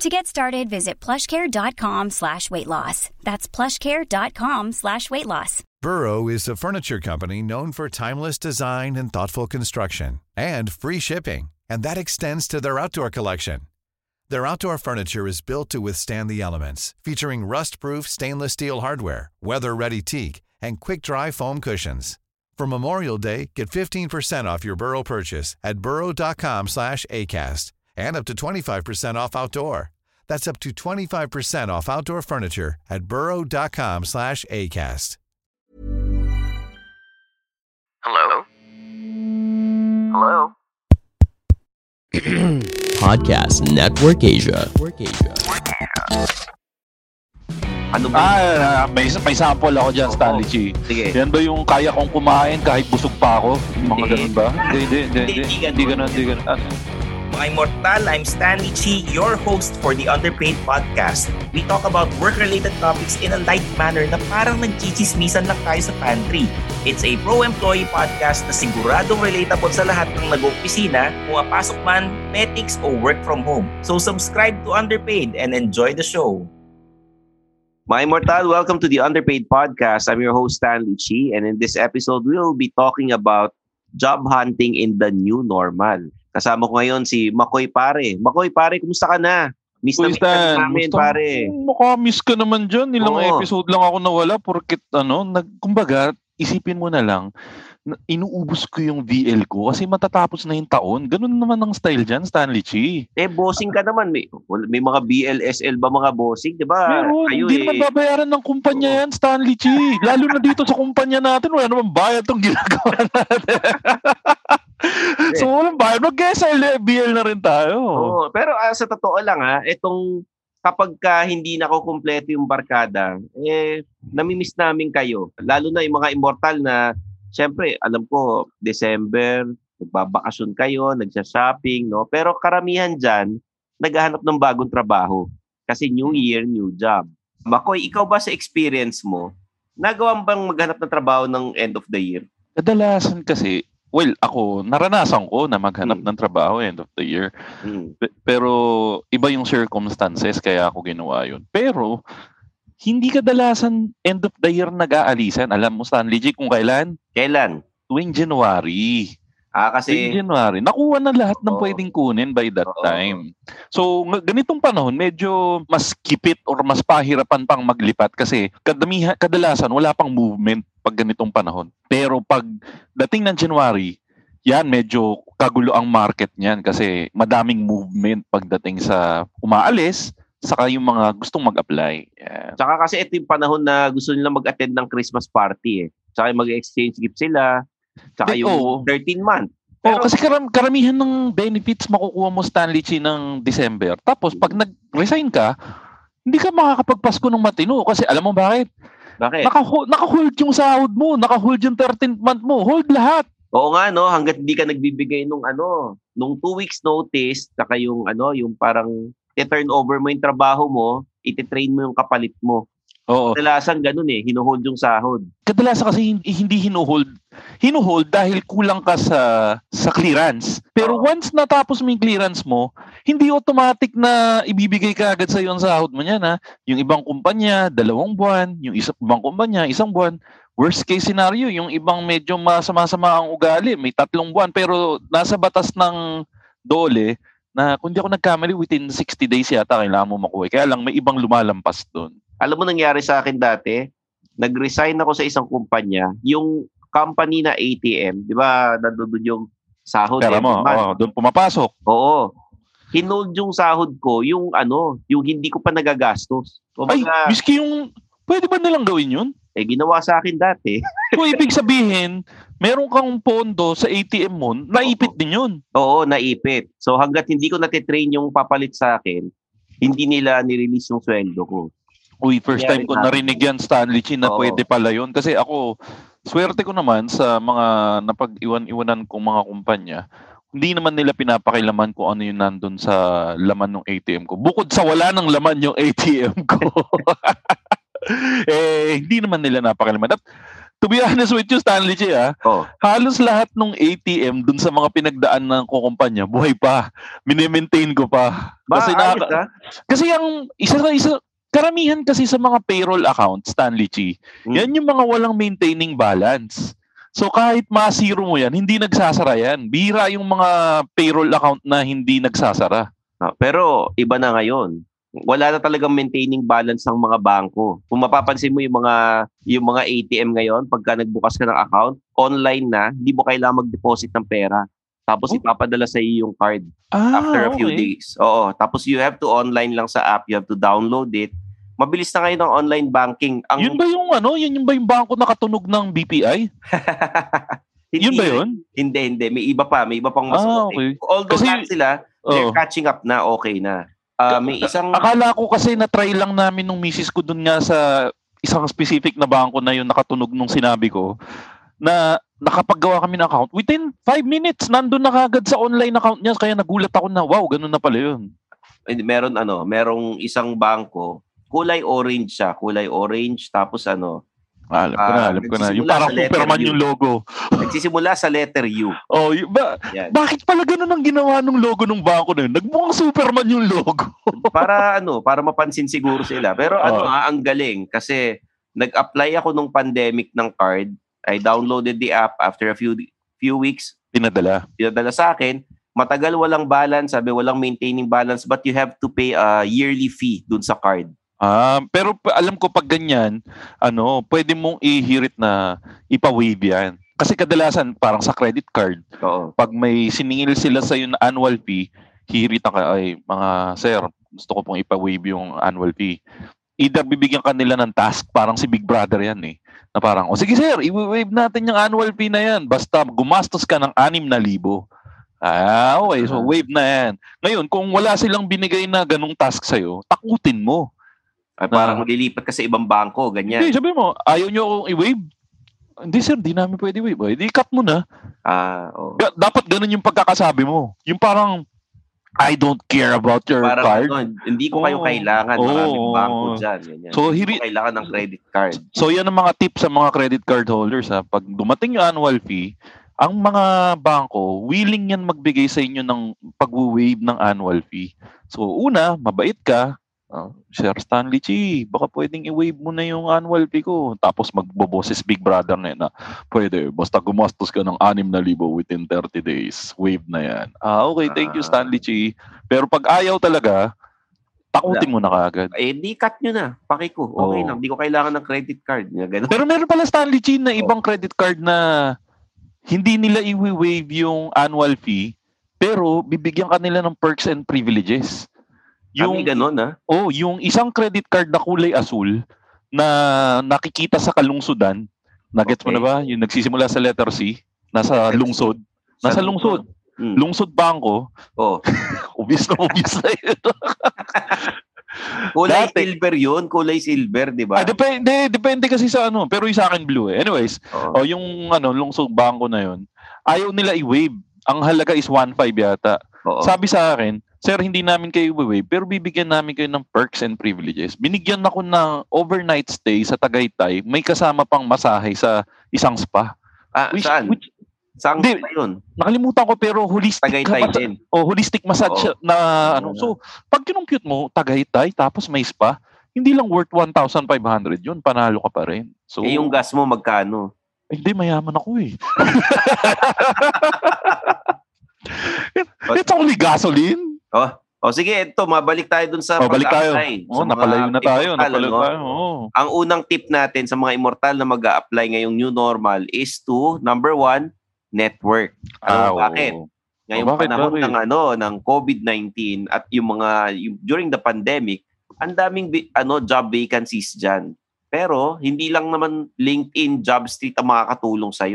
To get started, visit plushcare.com slash weight loss. That's plushcare.com slash weight loss. Burrow is a furniture company known for timeless design and thoughtful construction and free shipping, and that extends to their outdoor collection. Their outdoor furniture is built to withstand the elements, featuring rust-proof stainless steel hardware, weather-ready teak, and quick-dry foam cushions. For Memorial Day, get 15% off your Burrow purchase at burrow.com slash ACAST and up to 25% off outdoor. That's up to 25% off outdoor furniture at burrow.com slash ACAST. Hello? Hello? Podcast Network Asia. Ano ba? Ah, may, may sample ako dyan, Stanley Chi. Sige. Yan ba yung kaya kong kumain kahit busog pa ako? Yung mga Hindi. ganun ba? Hindi, hindi, hindi. Hindi, Hindi, hindi hindi ganun, hindi ganun. Ah, Mga immortal, I'm Stanley Chi, your host for the Underpaid Podcast. We talk about work-related topics in a light manner na parang nagchichismisan lang tayo sa pantry. It's a pro-employee podcast na siguradong relatable sa lahat ng nag-opisina, pumapasok man, petics, o work from home. So subscribe to Underpaid and enjoy the show. My Immortal, welcome to the Underpaid Podcast. I'm your host, Stanley Chi, and in this episode, we'll be talking about job hunting in the new normal. Kasama ko ngayon si Makoy Pare. Makoy Pare, kumusta ka na? Miss na miss ka namin, musta? pare. Makamiss ka naman dyan. Ilang Oo. episode lang ako nawala porkit ano, nag, kumbaga, isipin mo na lang, inuubos ko yung VL ko kasi matatapos na yung taon. Ganun naman ang style dyan, Stanley Chi. Eh, bossing ka naman. May, may mga BLSL ba mga bossing? Di ba? Kayo hindi eh. naman babayaran ng kumpanya yan, Stanley Chi. Lalo na dito sa kumpanya natin, wala naman bayad tong ginagawa natin. so walang bayad. Mag-SLBL na rin tayo. Oo, pero ah, sa totoo lang ha, itong kapag ka hindi nakukumpleto yung barkada, eh, namimiss namin kayo. Lalo na yung mga immortal na, syempre, alam ko, December, nagbabakasyon kayo, nagsha-shopping, no? Pero karamihan dyan, naghahanap ng bagong trabaho. Kasi new year, new job. Makoy, ikaw ba sa experience mo, nagawa bang maghanap ng trabaho ng end of the year? Kadalasan kasi, well, ako, naranasan ko na maghanap Hmm. ng trabaho end of the year. Hmm. Pe- Pero iba yung circumstances kaya ako ginawa yun. Pero hindi kadalasan end of the year nag-aalisan. Alam mo, Stanley G, kung kailan? Kailan? Tuwing January. Ah, kasi... January. Nakuha na lahat ng Oo. pwedeng kunin by that Oo. time. So, ng- ganitong panahon, medyo mas kipit or mas pahirapan pang maglipat kasi kadamihan, kadalasan wala pang movement pag ganitong panahon. Pero pag dating ng January, yan medyo kagulo ang market niyan kasi madaming movement pagdating sa umaalis saka yung mga gustong mag-apply. Yan. Tsaka kasi ito yung panahon na gusto nila mag-attend ng Christmas party eh. Yung mag-exchange gift sila. Tsaka Di- yung oo. 13 month. Oo, kasi karam, karamihan ng benefits makukuha mo Stanley Chi ng December. Tapos pag nag-resign ka, hindi ka makakapagpasko ng matino kasi alam mo bakit? Bakit? Naka-hold, naka-hold yung sahod mo, naka-hold yung 13th month mo, hold lahat. Oo nga no, hangga't hindi ka nagbibigay nung ano, nung 2 weeks notice, tsaka yung ano, yung parang i-turn over mo yung trabaho mo, iti-train mo yung kapalit mo. Oo. Kadalasan ganun eh, hinuhold yung sahod. Kadalasan kasi hindi, hindi hinuhold. Hinuhold dahil kulang ka sa sa clearance. Pero Oo. once natapos mo yung clearance mo, hindi automatic na ibibigay ka agad sa iyo ang sahod mo niyan ha. Yung ibang kumpanya, dalawang buwan, yung isang ibang kumpanya, isang buwan. Worst case scenario, yung ibang medyo masama-sama ang ugali, may tatlong buwan pero nasa batas ng dole na kung di ako nagkamali within 60 days yata kailangan mo makuha. Kaya lang may ibang lumalampas doon. Alam mo nangyari sa akin dati, nag-resign ako sa isang kumpanya, yung company na ATM, di ba, nandun yung sahod Pera mo, oh, doon pumapasok. Oo. Hinold yung sahod ko, yung ano, yung hindi ko pa nagagastos. Ay, Kumbaga, miski yung, pwede ba nilang gawin yun? eh, ginawa sa akin dati. So, ibig sabihin, meron kang pondo sa ATM mo, naipit din yun. Oo, naipit. So hanggat hindi ko natitrain yung papalit sa akin, hindi nila nirelease yung sweldo ko. Uy, first Kaya time ko rin narinig yan, Stanley Chi, na Oo. pwede pala yun. Kasi ako, swerte ko naman sa mga napag-iwan-iwanan kong mga kumpanya, hindi naman nila pinapakilaman kung ano yung nandun sa laman ng ATM ko. Bukod sa wala ng laman yung ATM ko. eh, hindi naman nila napakilaman. At to be honest with you, Stanley Chi, ah, Oh, halos lahat ng ATM dun sa mga pinagdaan ng kumpanya, buhay pa. Minimaintain ko pa. ba, Kasi nakaka- ah? kasi ang isa sa isa karamihan kasi sa mga payroll accounts, Stanley Chi, Mm. yan yung mga walang maintaining balance. So kahit ma-zero mo yan, hindi nagsasara yan. Bira yung mga payroll account na hindi nagsasara. Ah, pero iba na ngayon. Wala na talagang maintaining balance ng mga bangko. Kung mapapansin mo yung mga yung mga ATM ngayon, pagka nagbukas ka ng account, online na, hindi mo kailangan mag-deposit ng pera. Tapos Oh. ipapadala sa iyo yung card Ah, after a few days. Oo, tapos you have to online lang sa app, you have to download it. Mabilis na ngayon ang online banking. Ang Yun ba yung ano? Yun yung ba yung bangko nakatunog ng BPI? Hindi Yun ba yun? Hindi, hindi. May iba pa. May iba pang mas Ah, okay. okay. Although Kasi- sila, they're Oo. catching up na, okay na. Ah, may isang... Akala ko kasi na-try lang namin nung misis ko dun nga sa isang specific na bangko na yun nakatunog nung sinabi ko na nakapaggawa kami ng account. Within 5 minutes nandun na kagad sa online account niya. Kaya nagulat ako na wow ganun na pala yun. Eh, meron ano, merong isang bangko, kulay orange siya, kulay orange, tapos ano, Ah, alam ko na Ah, alam ko na. Yung parang Superman yung logo. Nagsisimula sa letter U. oh y- ba, Yan. bakit pala ganun ang ginawa ng logo ng bangko na yun? Nagmukhang Superman yung logo. Para ano, para mapansin siguro sila. Pero ano, Oo. ah, ang galing. Kasi nag-apply ako nung pandemic ng card. I downloaded the app after a few few weeks, pinadala pinadala sa akin. Matagal walang balance, sabi walang maintaining balance, but you have to pay a yearly fee dun sa card. Ah, pero pa- alam ko pag ganyan, ano, pwede mong ihirit na ipa-waive yan. Kasi kadalasan parang sa credit card, Oo. pag may siningil sila sa na annual fee, hihiritan ka ay mga sir, gusto ko pong ipa-waive yung annual fee. Either bibigyan ka nila ng task, parang si Big Brother yan eh. Na parang, o sige sir, i-waive natin yung annual fee na yan. Basta gumastos ka ng 6,000. Ah, okay. So, waive na yan. Ngayon, kung wala silang binigay na ganong task sa'yo, takutin mo. Ay, parang lilipat ka sa ibang bangko, ganyan. Hindi, sabi mo, ayaw nyo akong i-waive. Hindi sir, di namin pwede waive. Ay, di cut mo na. Ah. Ga- Dapat ganun yung pagkakasabi mo. Yung parang, I don't care about your Parang card. ano, hindi ko kayo Oo. kailangan. Maraming Oo. bangko dyan. Ganyan. So, Hindi ko kailangan ng credit card. So yan ang mga tips sa mga credit card holders ha. Pag dumating yung annual fee, ang mga bangko willing yan magbigay sa inyo ng pag-waive ng annual fee. So una, mabait ka. Uh, Sir Stanley Chi, baka pwedeng i-waive mo na yung annual fee ko. Tapos magboboses Big Brother na yun na, pwede, basta gumastos ka ng 6,000 within 30 days. Waive na yan. Ah, okay, thank you Ah. Stanley Chi. Pero pag ayaw talaga, takutin mo na kagad. Eh, di cut nyo na. Paki ko. Okay Oo. lang. Di ko kailangan ng credit card. Ganun. Pero meron pala Stanley Chin Oh. na ibang credit card na hindi nila i-waive yung annual fee, pero bibigyan ka nila ng perks and privileges. Yung, Yung, ganun, ha? oh, yung isang credit card na kulay asul na nakikita sa kalungsudan, nagets mo Okay. na ba? Yung nagsisimula sa letter C, nasa lungsod. Nasa lungsod. Hmm. Lungsod bangko. Oh. Obvious na obvious na yun. Kulay Dati- silver yun. Kulay silver, di ba? ah, depende, depende kasi sa ano. Pero yung sa akin blue eh. Anyways, Oo. O yung ano, lungsog bangko na yun, ayaw nila i-waive. Ang halaga is 1.5 yata. Oo. Sabi sa akin, Sir, hindi namin kayo i-waive, pero bibigyan namin kayo ng perks and privileges. Binigyan ako ng overnight stay sa Tagaytay, may kasama pang masahe sa isang spa. ah, Which, saan? which, Saan ba yun? nakalimutan ko pero holistic Tagaytay masa- din. oh, holistic massage Oo. na ano. Oo. So, pag kinumpute mo, Tagaytay, tapos may spa, hindi lang worth 1,500 yun, panalo ka pa rin. So, Eh, yung gas mo, magkano? eh, hindi, mayaman ako eh. It's only gasoline. Oh, O sige, ito, mabalik tayo dun sa O, balik tayo. Oh, napalayo na tayo. immortal, Napalayo ano? tayo. Oh. Ang unang tip natin sa mga immortal na mag apply ngayong new normal is to, number one, network. Mo Ah, bakit? oo. Ngayong Oh, bakit, panahon bakit? ng ano ng COVID-19 at yung mga yung, during the pandemic, ang daming ano job vacancies diyan. Pero hindi lang naman LinkedIn, Jobstreet ang makakatulong sa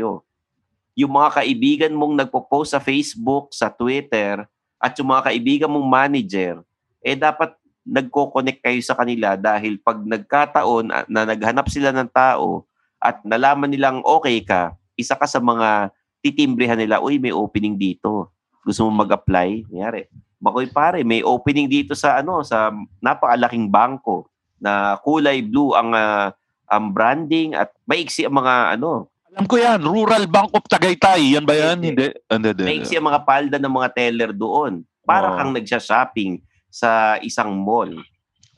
Yung mga kaibigan mong nagpo-post sa Facebook, sa Twitter, at yung mga kaibigan mong manager, eh dapat nagko-connect kayo sa kanila dahil pag nagkataon na naghanap sila ng tao at nalaman nilang okay ka, isa ka sa mga titimbrehan nila, uy, may opening dito. Gusto mo mag-apply? Nangyari, Bakoy pare, may opening dito sa ano sa napakalaking bangko na kulay blue ang ah, ang branding at maiksi ang mga ano, Alam ko yan. Rural Bank of Tagaytay. Yan ba yan? Hindi. Hindi. Hindi. hindi. maiksi ang mga palda ng mga teller doon. Para Oo. kang nagsha-shopping sa isang mall.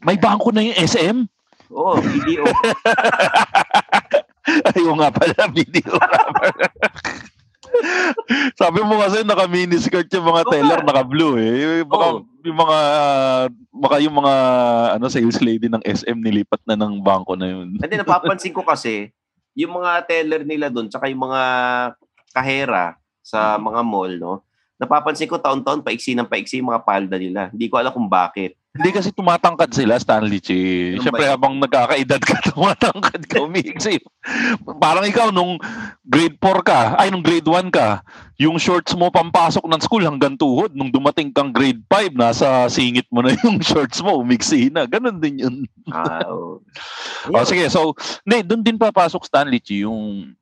May bangko na yung SM? Oo, video. Ayaw nga pala, pala. Sabi mo kasi naka-miniskirt yung mga teller, naka-blue eh. Baka Oo. yung mga, baka yung mga ano, sales lady ng SM nilipat na ng bangko na yun. Hindi, napapansin ko kasi, yung mga teller nila doon, tsaka yung mga kahera sa mga mall, no? Napapansin ko taon-taon paiksi ng paiksi yung mga palda nila. Hindi ko alam kung bakit. Hindi kasi tumatangkad sila, Stanley Chi. Ano Siyempre habang nagkakaedad ka, tumatangkad ka, umiiksi. Parang ikaw, nung grade 4 ka, ay nung grade 1 ka, yung shorts mo pampasok ng school hanggang tuhod. Nung dumating kang grade 5, nasa singit mo na yung shorts mo, umiksi na. Ganon din yun. Ah, oo. O sige, so, hindi, doon din papasok, Stanley Chi, yung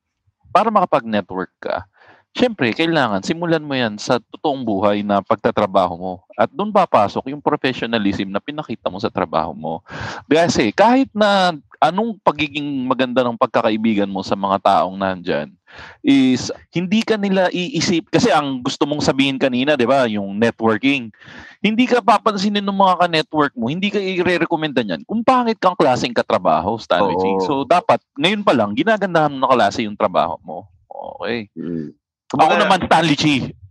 para makapag-network ka, Siyempre, kailangan simulan mo yan sa totoong buhay na pagtatrabaho mo. At doon papasok yung professionalism na pinakita mo sa trabaho mo. Kasi kahit na anong pagiging maganda ng pagkakaibigan mo sa mga taong nandyan, is hindi ka nila iisip kasi ang gusto mong sabihin kanina 'di ba yung networking hindi ka papansinin ng mga ka-network mo hindi ka i-recommenda niyan kung pangit kang klaseng katrabaho Stanley so dapat ngayon pa lang ginagandahan mo na klase yung trabaho mo okay Mm. Ako naman Stanley G.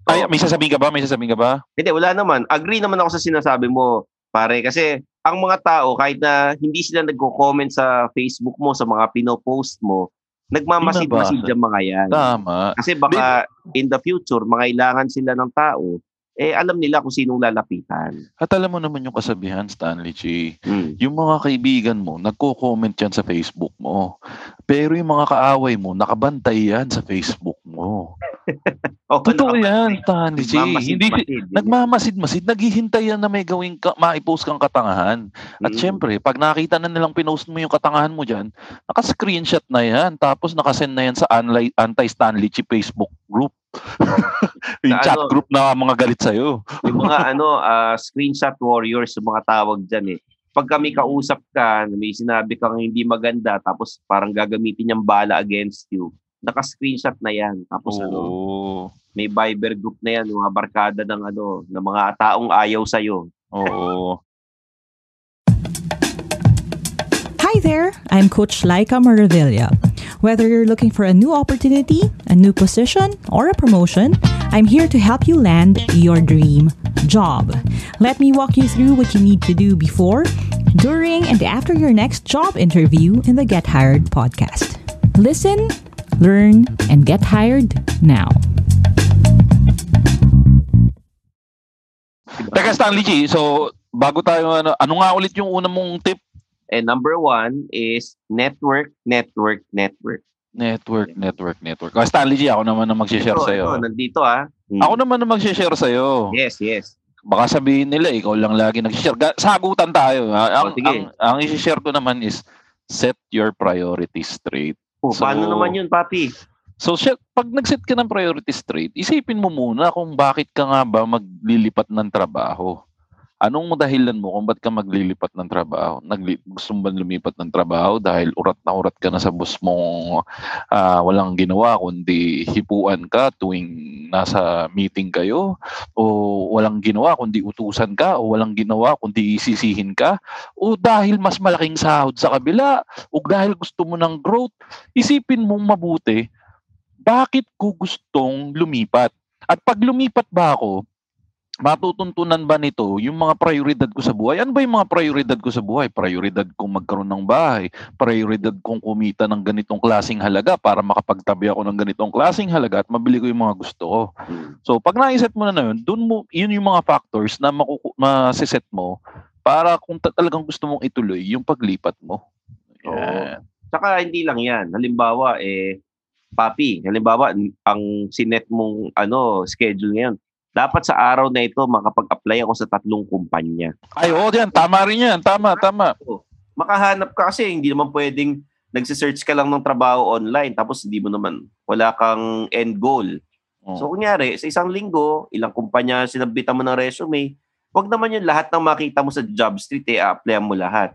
Ay, Oo. may sasabihin ka ba? May sasabihin ka ba? Hindi, wala naman. Agree naman ako sa sinasabi mo, pare. Kasi ang mga tao, kahit na hindi sila nagko-comment sa Facebook mo, sa mga pinopost mo, nagmamasid-masid yung mga yan. Tama. Kasi baka in the future, mangailangan sila ng tao, eh alam nila kung sinong lalapitan. At alam mo naman yung kasabihan, Stanley G. Mm. Yung mga kaibigan mo, nagko-comment yan sa Facebook mo. Pero yung mga kaaway mo, nakabantay yan sa Facebook mo. Oh, Totoo yan, Stanley G. Hindi, Nagmamasid-masid. naghihintay yan na may gawing ka, maipost kang katangahan. At Mm. syempre, pag nakita na nilang pinost mo yung katangahan mo dyan, naka-screenshot na yan, tapos nakasend na yan sa anti-Stanley Chi Facebook group. yung chat ano? group na mga galit sa'yo. yung mga ano, ah, screenshot warriors, yung mga tawag dyan eh. Pag kami kausap ka, may sinabi kang hindi maganda, tapos parang gagamitin yung bala against you, naka-screenshot na yan. Tapos ano, Oo. may Viber group na yan, mga barkada ng ano, ng mga taong ayaw sa'yo. Oo. Hi there, I'm Coach Laika Maravilla. Whether you're looking for a new opportunity, a new position, or a promotion, I'm here to help you land your dream job. Let me walk you through what you need to do before, during, and after your next job interview in the Get Hired podcast. Listen, learn, and get hired now. Teka, Stanley G, so bago tayo, ano, ano nga ulit yung una mong tip? And number one is network, network, network. Network, network, network. Oh, Stanley G, ako naman na mag-share Ito, sa'yo. ito, nandito ah. Hmm. Ako naman na mag-share sa'yo. Yes, yes. Baka sabihin nila, ikaw lang lagi nag-share. Sagutan tayo. ha? Ang, Oh, sige. ang, ang i-share ko naman is set your priorities straight. Oh, So- paano naman yun, papi? So, shit, pag nag-set ka ng priorities straight, isipin mo muna kung bakit ka nga ba maglilipat ng trabaho. Anong dahilan mo kung ba't ka maglilipat ng trabaho? Nagli- gusto mo ba lumipat ng trabaho dahil urat na urat ka na sa boss mong ah, walang ginawa kundi hipuan ka tuwing nasa meeting kayo? O walang ginawa kundi utusan ka? O walang ginawa kundi isisihin ka? O dahil mas malaking sahod sa kabila? O dahil gusto mo ng growth? Isipin mong mabuti, bakit ko gustong lumipat? At pag lumipat ba ako, matutuntunan ba nito yung mga prioridad ko sa buhay? Ano ba yung mga prioridad ko sa buhay? Prioridad kong magkaroon ng bahay, prioridad kong kumita ng ganitong klasing halaga para makapagtabi ako ng ganitong klasing halaga at mabili ko yung mga gusto ko. So pag naisip mo na na yun, dun mo, yun yung mga factors na makuku- masiset mo para kung ta- talagang gusto mong ituloy yung paglipat mo. Yan. Saka hindi lang yan. Halimbawa, eh, papi, halimbawa, ang sinet mong ano, schedule ngayon, dapat sa araw na ito makapag-apply ako sa tatlong kumpanya. Ay, oo, yan. Tama rin yan. Tama, tama. Makahanap ka kasi hindi naman pwedeng nagsisearch ka lang ng trabaho online tapos hindi mo naman, wala kang end goal. Oh. So kunyari, sa isang linggo, ilang kumpanya sinabitan mo ng resume, wag naman yung lahat ng makita mo sa job street, eh, apply mo lahat.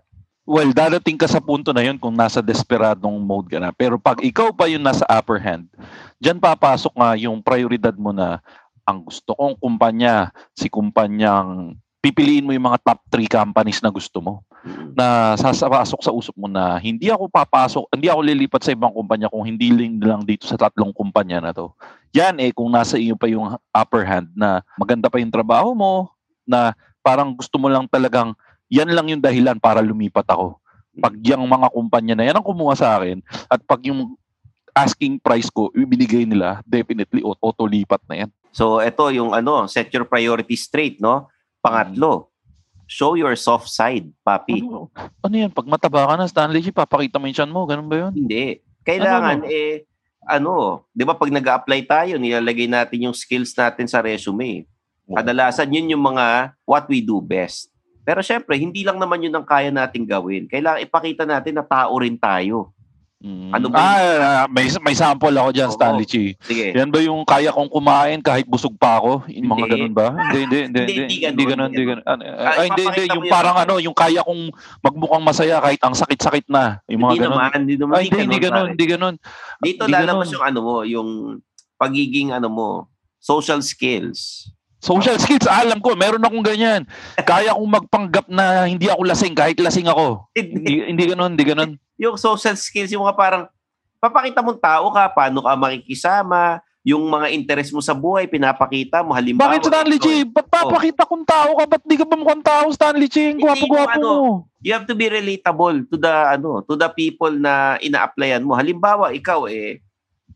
Well, dadating ka sa punto na yun kung nasa desperadong mode ka na. Pero pag ikaw pa yung nasa upper hand, dyan papasok nga yung prioridad mo na ang gusto kong kumpanya, si kumpanyang pipiliin mo yung mga top 3 companies na gusto mo na sasapasok sa usok mo na hindi ako papasok, hindi ako lilipat sa ibang kumpanya kung hindi lang, dito sa tatlong kumpanya na to. Yan eh kung nasa iyo pa yung upper hand na maganda pa yung trabaho mo, na parang gusto mo lang talagang yan lang yung dahilan para lumipat ako. Pag yung mga kumpanya na yan ang kumuha sa akin at pag yung asking price ko ibinigay nila, definitely auto lipat na yan. So ito yung ano, set your priorities straight, no? Pangatlo, show your soft side, papi. Ano, ano yan? Pag mataba ka na, Stanley papakita mo yung mo. Ganun ba yun? Hindi. Kailangan Ano, eh ano, 'di ba pag nag-apply tayo, nilalagay natin yung skills natin sa resume. Kadalasan yun yung mga what we do best. Pero syempre, hindi lang naman yun ang kaya nating gawin. Kailangan ipakita natin na tao rin tayo. Ano ba? yung- Ah, may, may sample ako dyan, Oo. Stanley G. Sige. Yan ba yung kaya kong kumain kahit busog pa ako? Yung mga Hindi. ganun ba? Hindi, hindi, hindi. Hindi, Hindi, hindi hindi ganun, hindi hindi ganun. Ano, Ah, Ay, hindi, hindi. Yung parang ano, yung kaya kong magmukhang masaya kahit ang sakit-sakit na. Yung mga Hindi ganun. naman, hindi naman. Ay, hindi, hindi ganun, hindi ganun. Dito Hindi lalabas ganun. yung ano mo, yung pagiging ano mo, social skills. Social skills, alam ko, meron akong ganyan. Kaya kong magpanggap na hindi ako lasing kahit lasing ako. Hindi, hindi ganun, hindi ganun. Yung social skills, yung mga parang papakita mong tao ka, paano ka makikisama, yung mga interest mo sa buhay, pinapakita mo. Halimbawa, Bakit Stanley ikaw- Ba't papakita kong tao ka? Ba't di ka ba mukhang tao, Stanley G? Ang gwapo-gwapo ano, mo. You have to be relatable to the ano, to the people na ina-applyan mo. Halimbawa, ikaw eh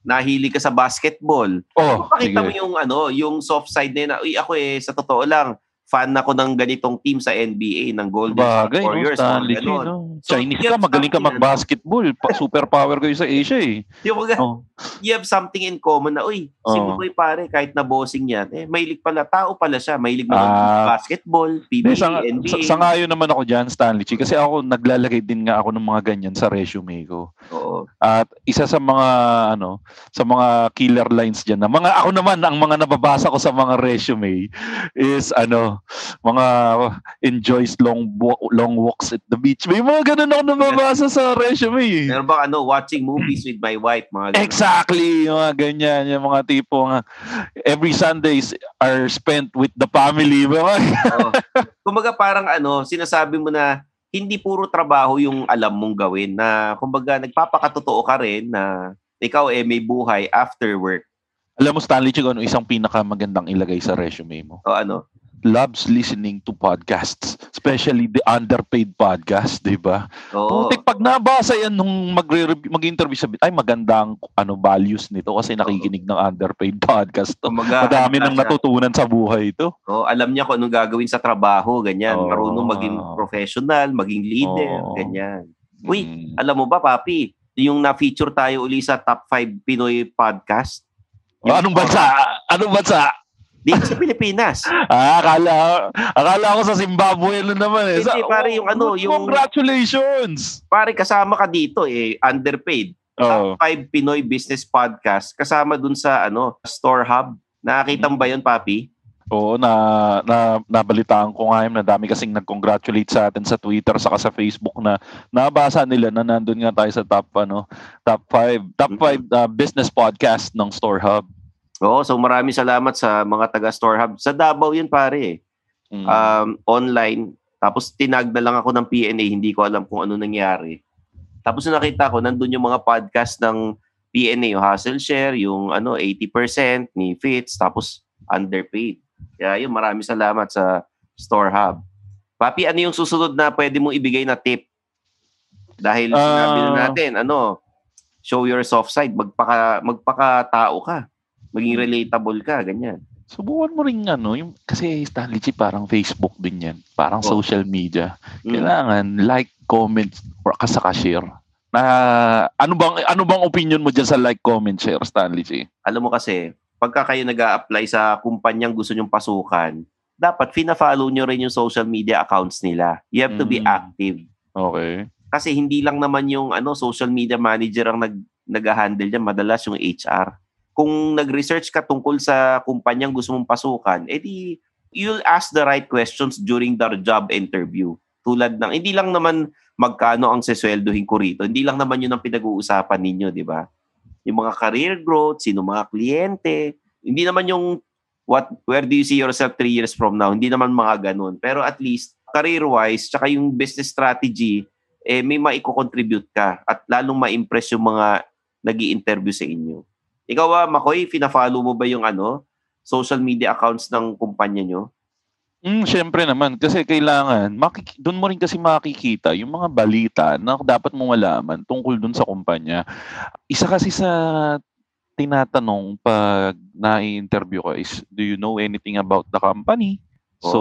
nahilig ka sa basketball. Oh, Pakita sige. mo yung ano, yung soft side na yun uy, ako eh sa totoo lang fan ako ng ganitong team sa NBA ng Golden Bagay, State no? Warriors. Stanley mga G, ganon. no? So, Chinese ka, magaling ka mag-basketball. Pa- super power kayo sa Asia eh. Yung Oh. You have something in common na, uy, si Oo. Buboy pare, kahit na bossing yan, eh, mahilig pala, tao pala siya, mahilig Ah. basketball, Hindi, PBA, sa, NBA. sa, sa ngayon naman ako dyan, Stanley Chi, kasi ako naglalagay din nga ako ng mga ganyan sa resume ko. Oo. At isa sa mga ano, sa mga killer lines diyan na mga ako naman ang mga nababasa ko sa mga resume is ano, mga enjoys long long walks at the beach. May mga ganun ako nababasa sa resume. Meron ba ano, watching movies with my wife, mga ganon. Exactly, yung mga ganyan, yung mga tipo nga every Sundays are spent with the family. Oo. Kumbaga parang ano, sinasabi mo na hindi puro trabaho yung alam mong gawin na kumbaga nagpapakatotoo ka rin na ikaw eh may buhay after work Alam mo Stanley Chico, ano isang pinakamagandang ilagay sa resume mo? o ano. Loves listening to podcasts, especially the underpaid podcast, 'di ba? Putik pag nabasa yan nung magre mag-interview sa ay magandang ano values nito kasi nakikinig ng underpaid podcast to. Kumbaga, Madami nang siya, natutunan sa buhay ito. oo, alam niya kung anong gagawin sa trabaho, ganyan. Oo. Marunong maging professional, maging leader, Oo. ganyan. Uy, Mm. alam mo ba, papi, yung na-feature tayo uli sa top 5 Pinoy podcast. O, anong bansa? Anong bansa? Dito sa Pilipinas. Ah, akala, akala ko sa Zimbabwe na naman eh. Hindi, Sa- pare, yung ano, yung- Congratulations! Pare, kasama ka dito eh, underpaid. Oh. Top 5 Pinoy Business Podcast kasama dun sa ano Store Hub. Nakakita mo ba yun, Papi? Oo, na, na nabalitaan ko nga yun na dami kasing nag-congratulate sa atin sa Twitter saka sa Facebook na nabasa nila na nandun nga tayo sa top ano, top 5, top 5 business podcast ng Store Hub. Oo, so maraming salamat sa mga taga Store Hub. Sa Davao yun, pare. Mm. Um, online. Tapos tinag na lang ako ng PNA, hindi ko alam kung ano nangyari. Tapos nakita ko, nandun yung mga podcast ng PNA, yung Hustle Share, yung ano, 80% ni Fitz, tapos underpaid. Kaya yun, maraming salamat sa Store Hub. Papi, ano yung susunod na pwede mong ibigay na tip? Dahil sinabi na Ah. natin, ano, show your soft side, magpaka, magpaka-tao ka. Maging relatable ka, ganyan. Subukan mo rin ano, yung, kasi Stanley G parang Facebook din yan. Parang Oh. social media. Mm. Kailangan like, comment, or kasaka share. Na, ano bang ano bang opinion mo dyan sa like, comment, share, Stanley G? Alam mo kasi, pagka kayo nag apply sa kumpanyang gusto nyong pasukan, dapat fina-follow nyo rin yung social media accounts nila. You have to be Mm. active. Okay. Kasi hindi lang naman yung ano social media manager ang nag nag-handle diyan, madalas yung HR. Kung nag-research ka tungkol sa kumpanyang gusto mong pasukan, edi you'll ask the right questions during the job interview. Tulad ng hindi lang naman magkano ang sesweldohin ko rito. Hindi lang naman yun ang pinag-uusapan ninyo, di ba? Yung mga career growth, sino mga kliyente. Hindi naman yung what where do you see yourself three years from now? Hindi naman mga ganun. Pero at least career-wise, tsaka yung business strategy, eh, may maiko-contribute ka at lalong ma-impress yung mga nag interview sa inyo. Ikaw, ah, Makoy, fina-follow mo ba yung ano, social media accounts ng kumpanya nyo? Mm, syempre naman kasi kailangan makik- doon mo rin kasi makikita yung mga balita na dapat mong malaman tungkol doon sa kumpanya. Isa kasi sa tinatanong pag na-interview ka is do you know anything about the company? So,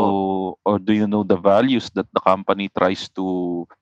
or do you know the values that the company tries to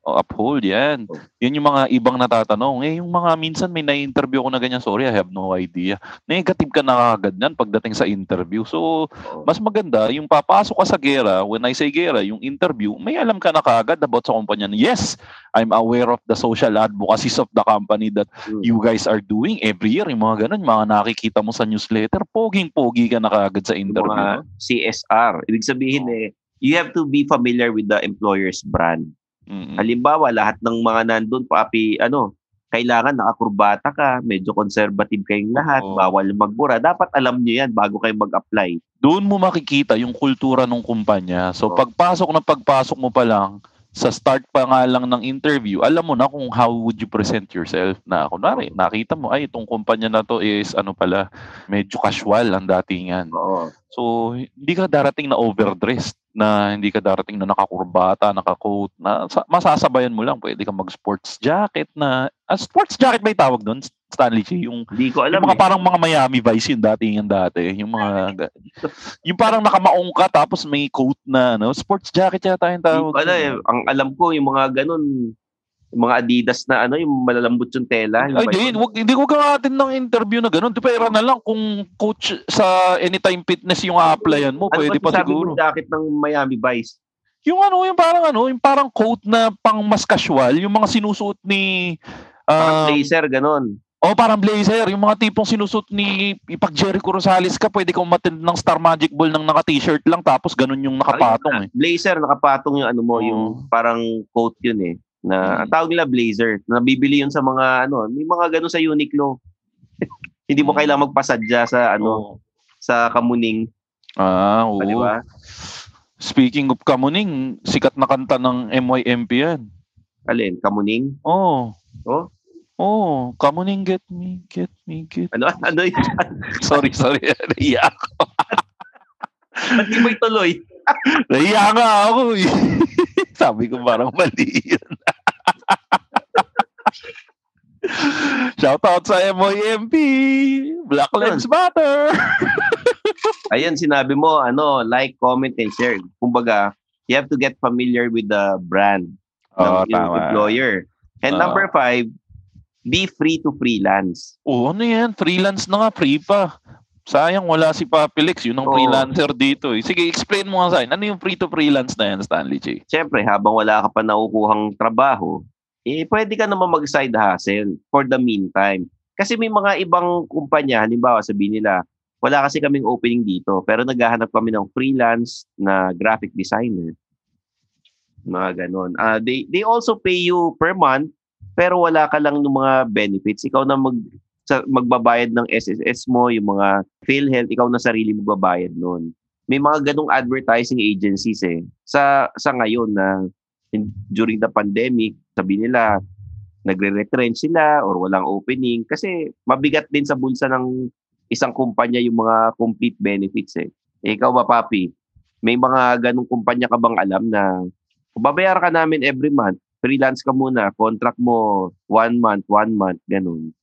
uphold? Yan. Oh. Yan yung mga ibang natatanong. Eh, yung mga minsan may na-interview ko na ganyan, sorry, I have no idea. Negative ka na agad yan pagdating sa interview. So, mas maganda, yung papasok ka sa gera, when I say gera, yung interview, may alam ka na kaagad about sa kumpanya. Yes, I'm aware of the social advocacies of the company that Mm. you guys are doing every year. Yung mga ganun, mga nakikita mo sa newsletter, poging-pogi ka na kaagad sa interview. mga? CSR. Ibig sabihin eh, you have to be familiar with the employer's brand. Mm-mm. Halimbawa, lahat ng mga nandun, papi, ano, kailangan nakakurbata ka, medyo conservative kayong lahat, Oo. bawal magbura. Dapat alam nyo yan bago kayo mag-apply. Doon mo makikita yung kultura ng kumpanya. So, Oo. pagpasok na pagpasok mo pa lang, sa start pa nga lang ng interview, alam mo na kung how would you present yourself na kunwari, nakita mo, ay, itong kumpanya na to is ano pala, medyo casual ang datingan. Oo. So, hindi ka darating na overdressed, na hindi ka darating na nakakurbata, nakacoat, na sa- masasabayan mo lang. Pwede ka mag-sports jacket na, ah, sports jacket ba yung tawag doon, Stanley G? Yung, Hindi ko alam yung mga eh. parang mga Miami Vice yung datingan dati. Yung mga, yung parang nakamaong ka tapos may coat na, no? Sports jacket yata yung Hindi tawag. ko alam eh. Ang alam ko, yung mga ganun, yung mga Adidas na ano, yung malalambot yung tela. yung Ay, di, wag, hindi ko gagawatin ng interview na gano'n. Di pera na lang kung coach sa Anytime Fitness yung a-applyan mo, Ano pwede pa siguro. mo jacket ng Miami Vice? Yung ano, yung parang ano, yung parang coat na pang mas casual, yung mga sinusuot ni Parang um, blazer, ganun. Oh, parang blazer, yung mga tipong sinusuot ni pag Jericho Rosales ka, pwede kang umattend ng Star Magic Ball ng naka-t-shirt lang tapos ganun yung nakapatong eh. Blazer, nakapatong yung ano mo, Oo. yung parang coat yun eh. Na, Mm. ang tawag nila blazer. Nabibili yun sa mga, ano, may mga ganun sa Uniqlo. Hindi mo Mm. kailangan magpasadya sa, ano, Oo. sa kamuning. Ah, oo. Di ba? Speaking of kamuning, sikat na kanta ng MYMP yan. Alin? Kamuning? Oh. Oh? Oh, kamuning get me, get me, get Ano, ano yun? Sorry, sorry. Naiya ako. Ba't di mo ituloy? Naiya nga ako eh. Sabi ko parang mali yun. Shout out sa MOMP. Black Lives Matter. Ayun, sinabi mo, ano, like, comment, and share. Kumbaga, you have to get familiar with the brand Oo, ng tama. employer. And Oo. number five, be free to freelance. Oo, ano yan? Freelance na nga, free pa. Sayang, wala si Papilix. Yun ang Oo. freelancer dito. Eh. Sige, explain mo nga sa akin. Ano yung free to freelance na yan, Stanley J? Siyempre, habang wala ka pa nakukuhang trabaho, eh, pwede ka naman mag-side hustle for the meantime. Kasi may mga ibang kumpanya, halimbawa sabihin nila, wala kasi kaming opening dito, pero naghahanap kami ng freelance na graphic designer. Mga ganon. Ah, they, they also pay you per month, pero wala ka lang ng mga benefits. Ikaw na mag, sa, magbabayad ng SSS mo, yung mga PhilHealth, ikaw na sarili magbabayad nun. May mga ganong advertising agencies eh. Sa, sa ngayon na in- during the pandemic, sabi nila, nagre-retrench sila or walang opening kasi mabigat din sa bulsa ng isang kumpanya yung mga complete benefits eh. Ikaw ba, Papi? May mga ganong kumpanya ka bang alam na kung babayaran ka namin every month, freelance ka muna, contract mo one month, one month, ganun.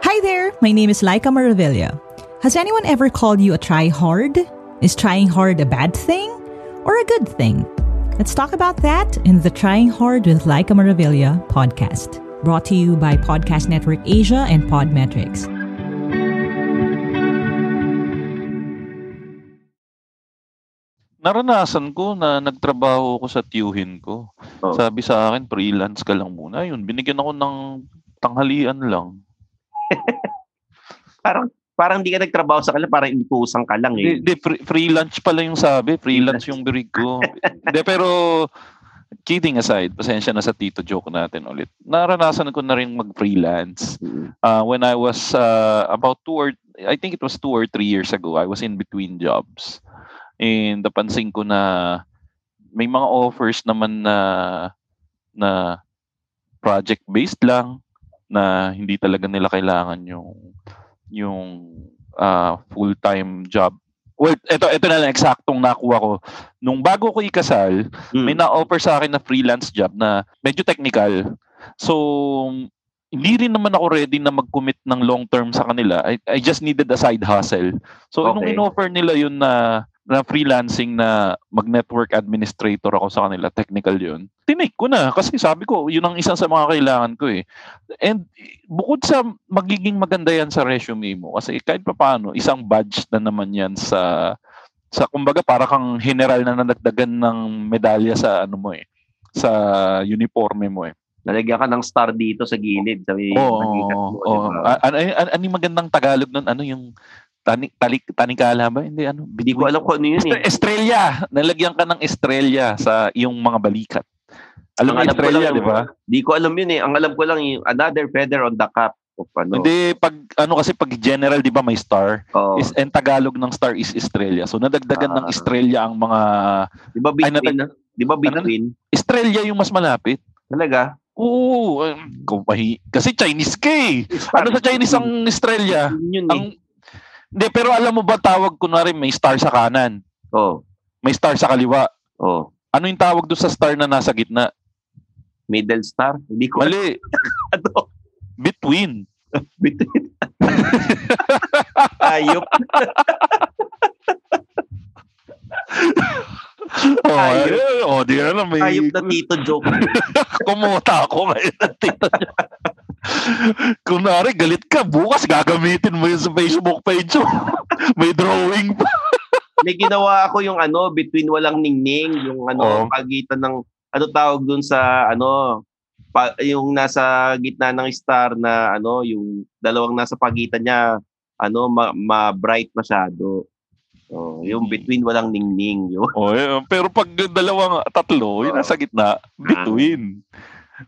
Hi there, my name is Laika Maravilla. Has anyone ever called you a try hard? Is trying hard a bad thing or a good thing? Let's talk about that in the Trying Hard with Laika Maravilla podcast, brought to you by Podcast Network Asia and Podmetrics. Naranasan ko na nagtrabaho ko sa tiyuhin ko. Oh. Sabi sa akin, freelance ka lang muna. Yun, binigyan ako ng tanghalian lang. Parang parang hindi ka nagtrabaho sa kanila, parang inutusan ka lang eh. Di, di, free, free lunch pala yung sabi. Freelance yung birig ko. Di, pero kidding aside, pasensya na sa tito joke natin ulit. Naranasan ko na rin mag-freelance. Uh, when I was uh, about two or, I think it was two or three years ago, I was in between jobs. And napansin ko na may mga offers naman na na project-based lang na hindi talaga nila kailangan yung yung uh, full-time job. Well, ito ito na lang eksaktong nakuha ko. Nung bago ko ikasal, Mm. may na-offer sa akin na freelance job na medyo technical. So hindi rin naman ako ready na mag-commit ng long term sa kanila. I, I just needed a side hustle. So nung Okay. in-offer nila yun na na freelancing na mag-network administrator ako sa kanila, technical yun. Tinake ko na kasi sabi ko, yun ang isa sa mga kailangan ko eh. And bukod sa magiging maganda yan sa resume mo, kasi kahit pa paano, isang badge na naman yan sa, sa kumbaga para kang general na nadagdagan ng medalya sa ano mo eh, sa uniforme mo eh. Nalagyan ka ng star dito sa gilid. Sa may Oo, balikat mo, oo. di ba? A- Ano ano ano yung magandang Tagalog nun? Ano yung tani, talik, tanikala ba? Hindi, ano? Hindi ko alam kung ano yun eh. Estrella! Nalagyan ka ng estrella sa iyong mga balikat. Alam mo Ang estrella, di ba? Di ko alam yun eh. Ang alam ko lang yung another feather on the cap. O ano. Hindi, pag, ano kasi pag general, di ba may star? Oo. Is, and Tagalog ng star is estrella. So, nadagdagan ng Ah. estrella ang mga... Di ba Ay, between? natag- Di ba between? Estrella yung mas malapit. Talaga? Oo. um, Kasi Chinese ka eh. Ano sa Chinese ang estrella? Yun yun Ang, eh. Hindi, pero alam mo ba tawag kunwari may star sa kanan, Oo. may star sa kaliwa. Oo. Ano yung tawag doon sa star na nasa gitna? Middle star? Hindi ko. Mali. Ano? Between. Between. Ayop. Oh, Ayop. ayun. oh, di na lang. May... Ayop na tito joke. Kumuta ako ngayon. ng tito niya. Kunwari, galit ka. Bukas gagamitin mo yun sa Facebook page mo. May drawing pa. May ginawa ako yung ano, between walang ningning, yung ano, Oo. pagitan ng, ano tawag dun sa, ano, pa, yung nasa gitna ng star na, ano, yung dalawang nasa pagitan niya, ano, ma, ma-bright masyado. Oh, yung Hmm. between walang ningning. Yun. Oh, yun. Pero pag dalawang tatlo, yun nasa gitna, between.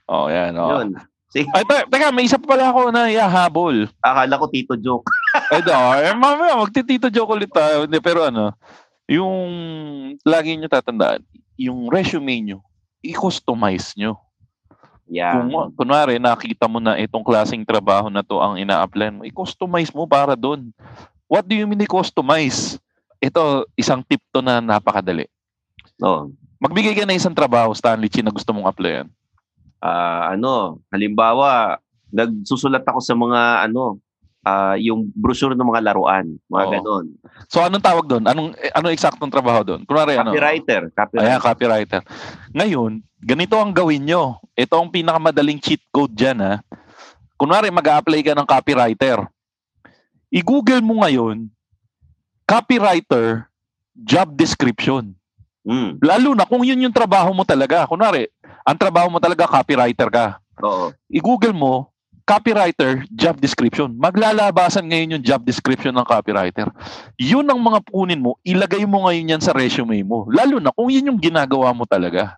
Oh, yan. Oh. Yun. Ay, te- teka, may isa pa pala ako na ihahabol. akala ko tito joke. Ay, do, eh, mamaya, magtitito joke ulit tayo. Hindi, pero ano, yung lagi nyo tatandaan, yung resume nyo, i-customize nyo. Yeah. Kung kunwari nakita mo na itong klaseng trabaho na to ang ina-apply mo, i-customize mo para doon. What do you mean i-customize? Ito, isang tip to na napakadali. No. Magbigay ka na isang trabaho, Stanley Chi, na gusto mong applyan. Ah, ano, halimbawa, nagsusulat ako sa mga ano, ah, yung brochure ng mga laruan, mga Oo. ganon. So, anong tawag doon? Anong, eh, anong eksaktong trabaho doon? Kunwari, ano? Copywriter, copywriter. Ayan, copywriter. Ngayon, ganito ang gawin nyo. Ito ang pinakamadaling cheat code dyan, ha? Kunwari, mag-a-apply ka ng copywriter. I-google mo ngayon, copywriter, job description. Mm, Lalo na kung yun yung trabaho mo talaga. Kunwari, ang trabaho mo talaga, copywriter ka. oo. I-google mo, copywriter, job description. Maglalabasan ngayon yung job description ng copywriter. Yun ang mga punin mo, ilagay mo ngayon yan sa resume mo. Lalo na kung yun yung ginagawa mo talaga.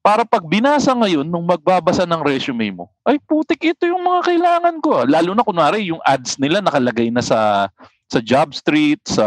Para pag binasa ngayon nung magbabasa ng resume mo, ay putik ito yung mga kailangan ko. Lalo na kunwari yung ads nila nakalagay na sa sa job street, sa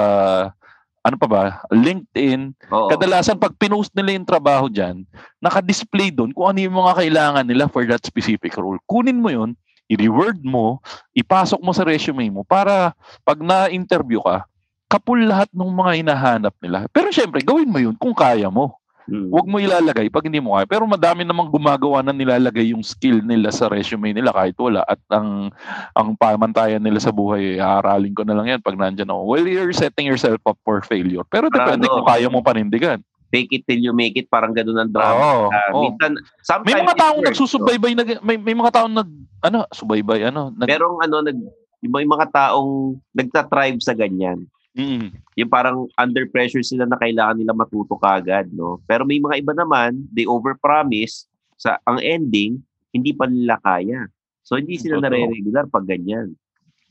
ano pa ba, LinkedIn. Oo. Kadalasan pag pinost nila yung trabaho dyan, naka-display doon kung ano yung mga kailangan nila for that specific role. Kunin mo yun, i-reword mo, ipasok mo sa resume mo para pag na-interview ka, kapul lahat ng mga hinahanap nila. Pero syempre, gawin mo yun kung kaya mo. Hmm. Huwag mo ilalagay pag hindi mo kaya. Pero madami namang gumagawa na nilalagay yung skill nila sa resume nila kahit wala. At ang ang pamantayan nila sa buhay, aaralin ko na lang yan pag nandyan ako. Well, you're setting yourself up for failure. Pero depende ano, kung kaya mo panindigan. Fake it till you make it, parang ganun ang drama. Oo, Ah, oo. minsan, sometimes May mga taong nagsusubaybay, nag, may, may mga taong nag, ano, subaybay, ano, no? nag, Merong ano, nag, yung may mga taong nagtatribe sa ganyan. Mm. Yung parang under pressure sila na kailangan nila matuto kagad, no? Pero may mga iba naman, they overpromise sa ang ending, hindi pa nila kaya. So hindi sila Totoo. nare-regular pag ganyan.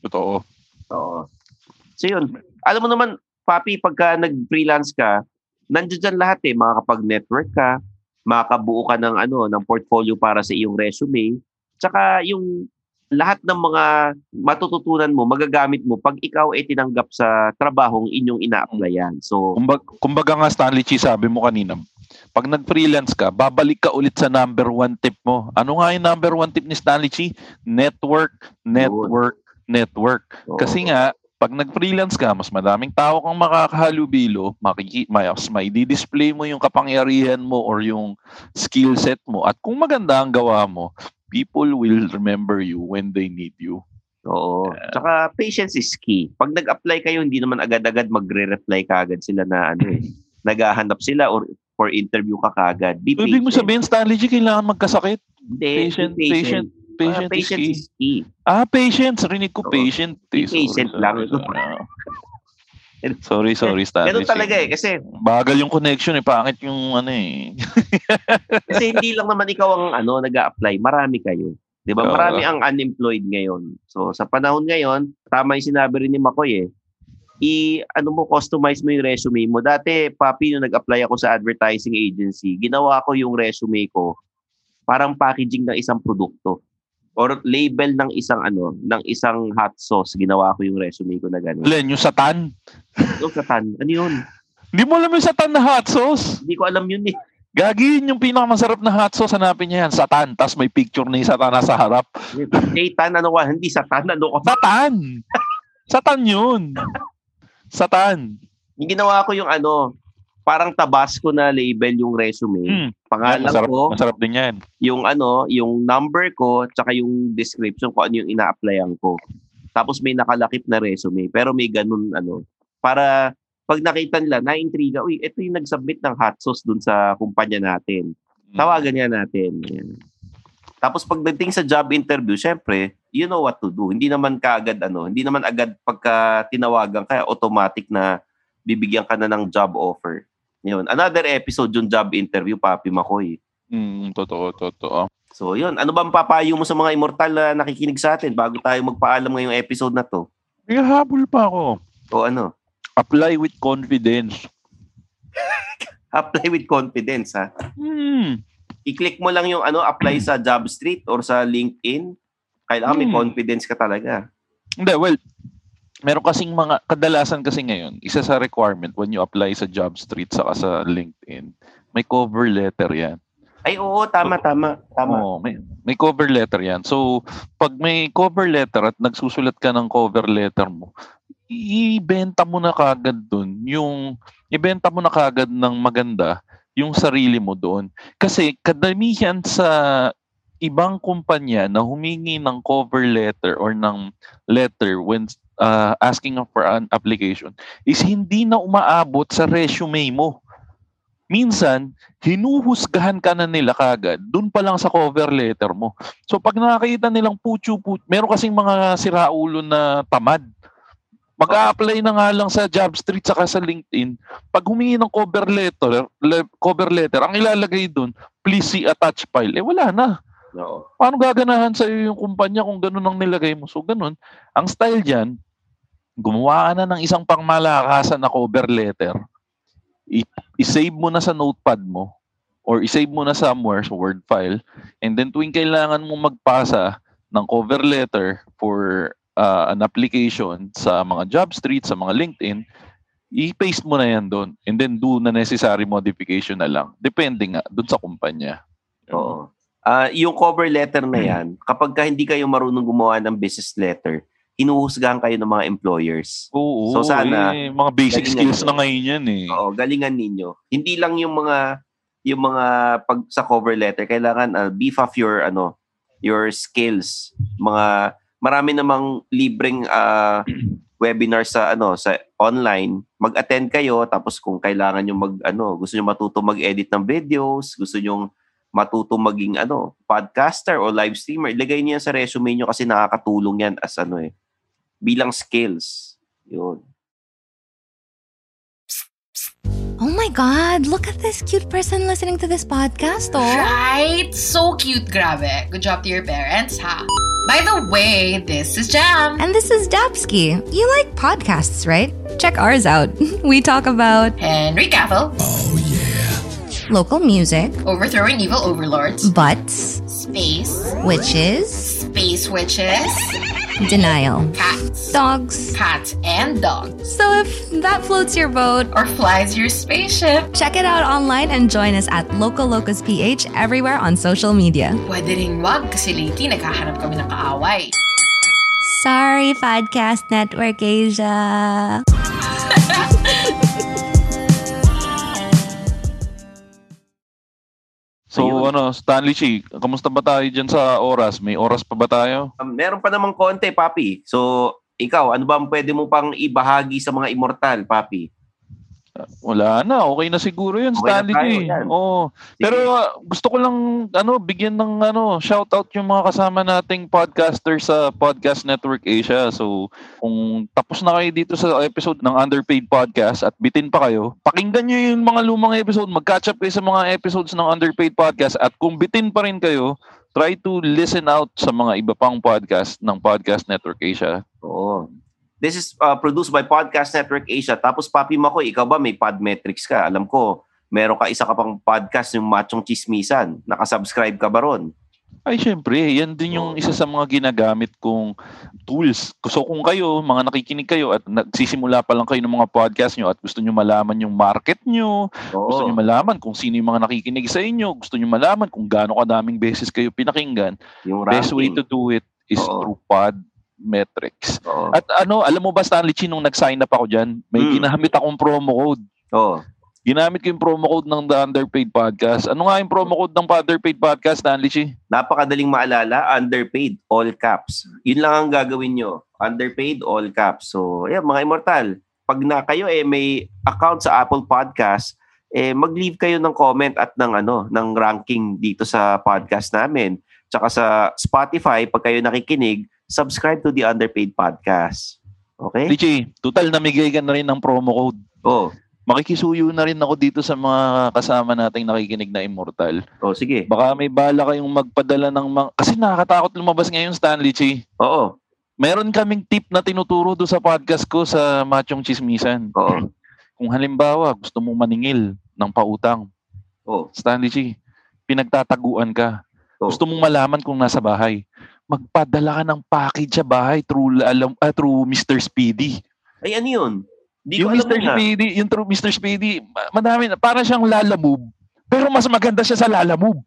Totoo. Oo. So yun, alam mo naman, Papi, pagka nag-freelance ka, nandiyan dyan lahat eh, makakapag-network ka, makakabuo ka ng ano, ng portfolio para sa iyong resume, tsaka yung lahat ng mga matututunan mo, magagamit mo pag ikaw ay tinanggap sa trabahong inyong ina-applyan. So, Kumbaga, kumbaga nga Stanley Chi, sabi mo kanina, pag nag-freelance ka, babalik ka ulit sa number one tip mo. Ano nga yung number one tip ni Stanley Chi? Network, network, network. oo. Kasi nga, pag nag-freelance ka, mas madaming tao kang makakahalubilo, makiki, mas may display mo yung kapangyarihan mo or yung skill set mo. At kung maganda ang gawa mo, people will remember you when they need you. Oo. Tsaka patience is key. Pag nag-apply kayo, hindi naman agad-agad magre-reply kagad sila na ano eh. Naghahanap sila or for interview ka kagad. Be Ibig mo patient. sabihin, Stanley G, kailangan magkasakit? Hindi, Patient, be patient, Ah, patient, is patience key. is key. Ah, patience. Rinig ko Oo. patient. Be Eh, patient sorry, lang. Sorry, sorry, sorry Stanley. Ganun talaga eh. Kasi, Bagal yung connection eh. Pangit yung ano eh. kasi hindi lang naman ikaw ang ano, nag apply Marami kayo. 'Di ba? Marami ang unemployed ngayon. So sa panahon ngayon, tama 'yung sinabi rin ni Makoy eh. I ano mo customize mo 'yung resume mo. Dati, papi nung nag-apply ako sa advertising agency, ginawa ko 'yung resume ko parang packaging ng isang produkto or label ng isang ano, ng isang hot sauce. Ginawa ko 'yung resume ko na gano'n. Len, yung satan. Yung satan, ano 'yun? Hindi mo alam yung satan na hot sauce? Hindi ko alam 'yun eh. Gagi yun yung pinakamasarap na hot sauce. Hanapin niya yan. Satan. Tapos may picture ni satan nasa harap. Satan, ano ka? Hindi satan, ano ko? Satan! Satan yun. Satan. Yung ginawa ko yung ano, parang tabasco na label yung resume. Hmm. Pangalan masarap, ko, masarap din yan. yung ano, yung number ko, tsaka yung description ko ano yung ina-applyan ko. Tapos may nakalakip na resume, pero may ganun ano, para pag nakita nila, na-intriga, uy, ito yung nag-submit ng hot sauce dun sa kumpanya natin. Hmm. Tawagan niya natin. Yan. Tapos pagdating sa job interview, syempre, you know what to do. Hindi naman kaagad ano, hindi naman agad pagka tinawagan kaya automatic na bibigyan ka na ng job offer. Yun. Another episode yung job interview, Papi Makoy. Mm, totoo, totoo. So yun, ano ba ang papayo mo sa mga immortal na nakikinig sa atin bago tayo magpaalam ngayong episode na to? May habol pa ako. O ano? Apply with confidence. Apply with confidence ha. Hmm. I-click mo lang yung ano, apply sa JobStreet or sa LinkedIn. Kailangan may Hmm. confidence ka talaga. Hindi, well, meron kasing mga, kadalasan kasi ngayon, isa sa requirement when you apply sa JobStreet saka sa LinkedIn, may cover letter yan. Ay oo, tama, tama, tama. Oo, may, may cover letter yan. So, pag may cover letter at nagsusulat ka ng cover letter mo, ibenta mo na kagad dun yung ibenta mo na kagad ng maganda yung sarili mo doon. Kasi kadamihan sa ibang kumpanya na humingi ng cover letter or ng letter when uh, asking for an application is hindi na umaabot sa resume mo. Minsan, hinuhusgahan ka na nila kagad doon pa lang sa cover letter mo. So pag nakakita nilang putyo put, meron kasing mga siraulo na tamad. Mag-a-apply na nga lang sa JobStreet saka sa LinkedIn. Pag humingi ng cover letter, le- cover letter, ang ilalagay doon, please see attached file. Eh wala na. Oo. Paano gaganahan sa iyo yung kumpanya kung ganun ang nilagay mo? So ganun. Ang style diyan, gumawa ka na ng isang pangmalakasan na cover letter. I-save mo na sa notepad mo or i-save mo na somewhere sa Word file and then tuwing kailangan mo magpasa ng cover letter for uh, an application sa mga job street, sa mga LinkedIn, i-paste mo na yan doon and then do na necessary modification na lang. Depende nga doon sa kumpanya. Oo. Ah, yung cover letter na yan, kapag ka hindi kayo marunong gumawa ng business letter, hinuhusgahan kayo ng mga employers. Oo, So, sana, eh, mga basic skills na ngayon yan eh. Oo, galingan ninyo. Hindi lang yung mga yung mga pag sa cover letter, kailangan ah, beef up your ano, your skills. Mga marami namang libreng ah, webinar sa ano sa online. Mag-attend kayo tapos kung kailangan niyo mag ano, gusto niyo matuto mag-edit ng videos, gusto niyo matuto maging ano, podcaster o live streamer, ilagay niyo yan sa resume niyo kasi nakakatulong yan as ano eh bilang skills. Yun. Oh my God, look at this cute person listening to this podcast, oh. Right? So cute, grabe. Good job to your parents, ha? By the way, this is Jam. And this is Dapsky. You like podcasts, right? Check ours out. We talk about Henry Cavill. Oh, local music, Overthrowing evil overlords. butts, Space. witches, Space witches. denial, Cats. dogs. Cats and dogs. So if that floats your boat, Or flies your spaceship. check it out online and join us at Local Locus PH everywhere on social media. Pwede rin wag kasi lately naghahanap kami ng kaaway. Sorry, Podcast Network Asia. So ano, Stanley Chi, kamusta ba tayo dyan sa oras? May oras pa ba tayo? Um, meron pa namang konti, Papi. So, ikaw, ano ba ang pwede mo pang ibahagi sa mga immortal, Papi? Wala na, okay na siguro yun, Okay Stanley tayo, Chi. yan. Oo. Pero ah, gusto ko lang ano, bigyan ng ano, shout out yung mga kasama nating podcaster sa Podcast Network Asia. So, kung tapos na kayo dito sa episode ng Underpaid Podcast at bitin pa kayo, pakinggan nyo yung mga lumang episode, mag-catch up kayo sa mga episodes ng Underpaid Podcast at kung bitin pa rin kayo, try to listen out sa mga iba pang podcast ng Podcast Network Asia. Oo. This is uh, produced by Podcast Network Asia. Tapos, Papi Makoy, ikaw ba may Podmetrics ka? Alam ko, meron ka isa ka pang podcast yung Machong Chismisan. Nakasubscribe ka ba ron? Ay, syempre, yan din yung isa sa mga ginagamit kong tools. So kung kayo, mga nakikinig kayo at nagsisimula pa lang kayo ng mga podcast nyo at gusto nyo malaman yung market nyo, gusto nyo malaman kung sino yung mga nakikinig sa inyo, gusto nyo malaman kung gaano kadaming beses kayo pinakinggan, Yung best way to do it is through Podmetrics. Oo. At ano, alam mo ba Stanley Chi, nung nag-sign up ako dyan, may Hmm. ginamit akong promo code. Oo. Ginamit ko yung promo code ng The Underpaid Podcast. Ano nga yung promo code ng Underpaid Podcast, Stanley Chi? Napakadaling maalala, underpaid, all caps. Yun lang ang gagawin nyo. Underpaid, all caps. So, yeah, mga immortal, pag na kayo eh may account sa Apple Podcast, eh mag-leave kayo ng comment at ng ano, ng ranking dito sa podcast namin. Tsaka sa Spotify, pag kayo nakikinig, subscribe to the Underpaid Podcast. Okay? Richie, total namigay ka na rin ng promo code. Oh. Makikisuyo na rin ako dito sa mga kasama nating nakikinig na immortal. Oh, sige. Baka may bala kayong magpadala ng mga... Kasi nakakatakot lumabas ngayon, Stanley Chi. Oo. Meron kaming tip na tinuturo do sa podcast ko sa Machong Chismisan. Oo. Kung halimbawa, gusto mong maningil ng pautang. Oh. Stanley Chi, pinagtataguan ka. Gusto mong malaman kung nasa bahay. Magpadala ka ng package sa bahay through, alam, ah, through Mr. Speedy. Ay, ano yun? Di ko yung alam Mr. yun, ah. Speedy, yung true Mr. Speedy, ma- madami na. Parang siyang Lala Move. Pero mas maganda siya sa Lala Move.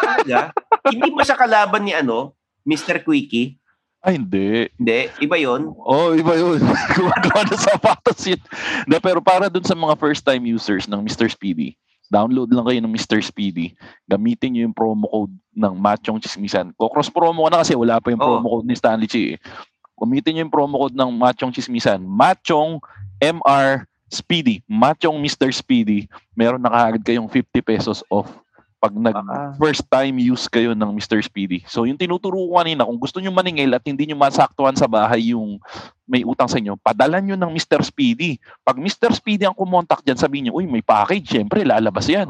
Talaga? Hindi ba siya kalaban ni ano? Mr. Quickie? Ay, hindi. Hindi. Iba yon. Oh, iba yun. Gumagawa ng sapatos yun. Na, pero para dun sa mga first time users ng Mr. Speedy, download lang kayo ng Mr. Speedy. Gamitin nyo yung promo code ng Machong Chismisan. Ko-cross promo ko na kasi wala pa yung promo code ni Stanley Chi. eh. Gamitin nyo yung promo code ng Machong Chismisan. Machong MR Speedy. Machong Mr. Speedy. Meron na kaagad kayong 50 pesos off pag nag first time use kayo ng Mr. Speedy. So yung tinuturo ko kanina, kung gusto nyo maningil at hindi nyo masaktuhan sa bahay yung may utang sa inyo, padalan nyo ng Mr. Speedy. Pag Mr. Speedy ang kumontak dyan, sabihin nyo, uy, may package, syempre, lalabas yan.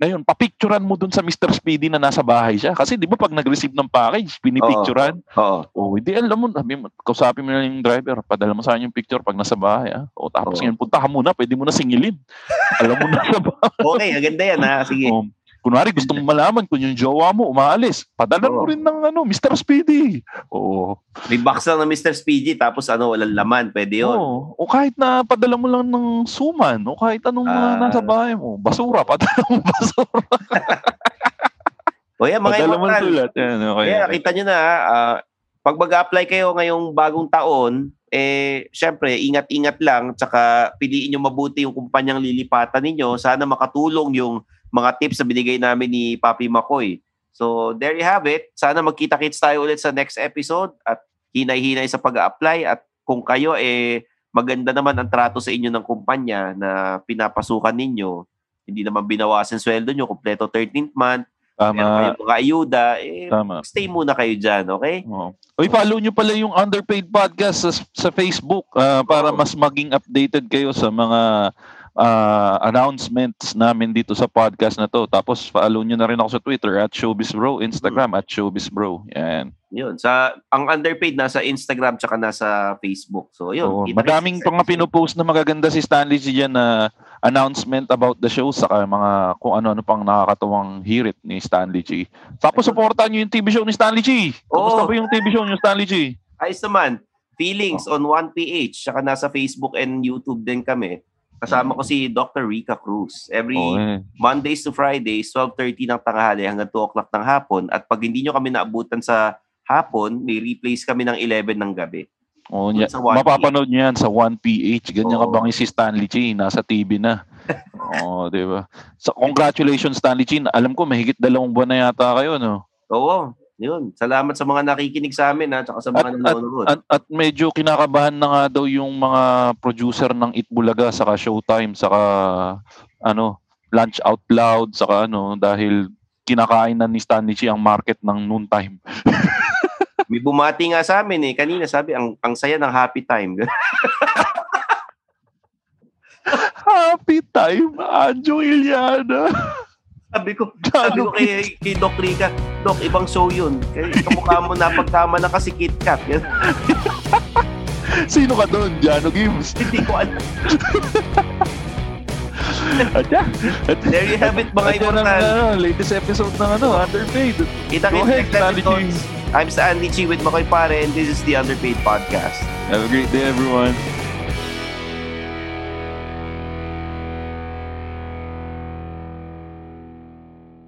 Ngayon, papicturan mo dun sa Mr. Speedy na nasa bahay siya. Kasi di ba pag nag-receive ng package, pinipicturan. Oo. Oh, hindi alam mo, sabi mo, kausapin mo na yung driver, padala mo sa akin yung picture pag nasa bahay. Ah. O, tapos ngayon, punta ka muna, pwede mo na singilin. alam mo na sa bahay. Okay, aganda yan ha. Sige. Um, kunwari gusto mo malaman kung yung jowa mo umaalis, padalan mo rin ng ano, Mr. Speedy. Oo. May box lang ng Mr. Speedy tapos ano, walang laman. Pwede yun. Oo. O kahit na padala mo lang ng suman, o kahit anong Ah. nasa bahay mo, basura, padala mo basura. O yan, mga Padala mo immortal. sulat. Yan, okay. Kaya kita nyo na, ah, pag mag-apply kayo ngayong bagong taon, eh, syempre, ingat-ingat lang, tsaka piliin nyo mabuti yung kumpanyang lilipatan ninyo. Sana makatulong yung mga tips na binigay namin ni Papi Makoy. So, there you have it. Sana magkita-kits tayo ulit sa next episode at hinay-hinay sa pag-apply at kung kayo eh maganda naman ang trato sa inyo ng kumpanya na pinapasukan ninyo, hindi naman binawasan sweldo nyo, kompleto 13th month, Tama. meron kayong mga ayuda, eh, Tama. stay muna kayo dyan, okay? Oo. Uy, follow nyo pala yung Underpaid Podcast sa, sa Facebook ah, para mas maging updated kayo sa mga ah, announcements namin dito sa podcast na to. Tapos follow nyo na rin ako sa Twitter at ShowbizBro, Instagram at ShowbizBro. Yan. Yun, sa ang underpaid nasa Instagram tsaka nasa Facebook. So, yun. Kita- madaming mga pinopost na magaganda si Stanley G na announcement about the show saka mga kung ano-ano pang nakakatuwang hirit ni Stanley G. Tapos supportan nyo yung TV show ni Stanley G. Kumusta Oo. ba yung TV show ni Stanley G? Ayos naman. Feelings on 1PH. Tsaka nasa Facebook and YouTube din kami. Kasama ko si Dr. Rica Cruz. Every Oo, eh. Mondays to Fridays, 12.30 ng tanghali hanggang 2 o'clock ng hapon. At pag hindi nyo kami naabutan sa hapon, may replays kami ng 11 ng gabi. Oh, 1PH. mapapanood niyo yan sa 1PH. Ganyan Oo. ka bang si Stanley G, nasa TV na. Oo, di ba? So, congratulations Stanley G. Alam ko mahigit dalawang buwan na yata kayo, no? Oo, yun. Salamat sa mga nakikinig sa amin ha, tsaka sa mga nanonood. At, at medyo kinakabahan na nga daw yung mga producer ng Itbulaga saka Showtime saka ano, Lunch Out Loud saka ano dahil kinakain na ni Stanley G ang market ng noontime. May bumati nga sa amin eh. Kanina sabi, ang, ang saya ng happy time. Happy time, Anjo Iliana. sabi ko, sabi ko kay, kay Doc Rica, Doc, ibang show yun. Kaya kamukha mo na pagtama na kasi Kit Kat. Yan. Sino ka doon? Jano Gibbs? Hindi ko alam. At yan. At, There you have it, mga immortal. ano, latest episode ng ano, Underpaid. Kita Go ahead, episodes. I'm Stanley Chi with Makoy Pare and this is the Underpaid Podcast. Have a great day, everyone.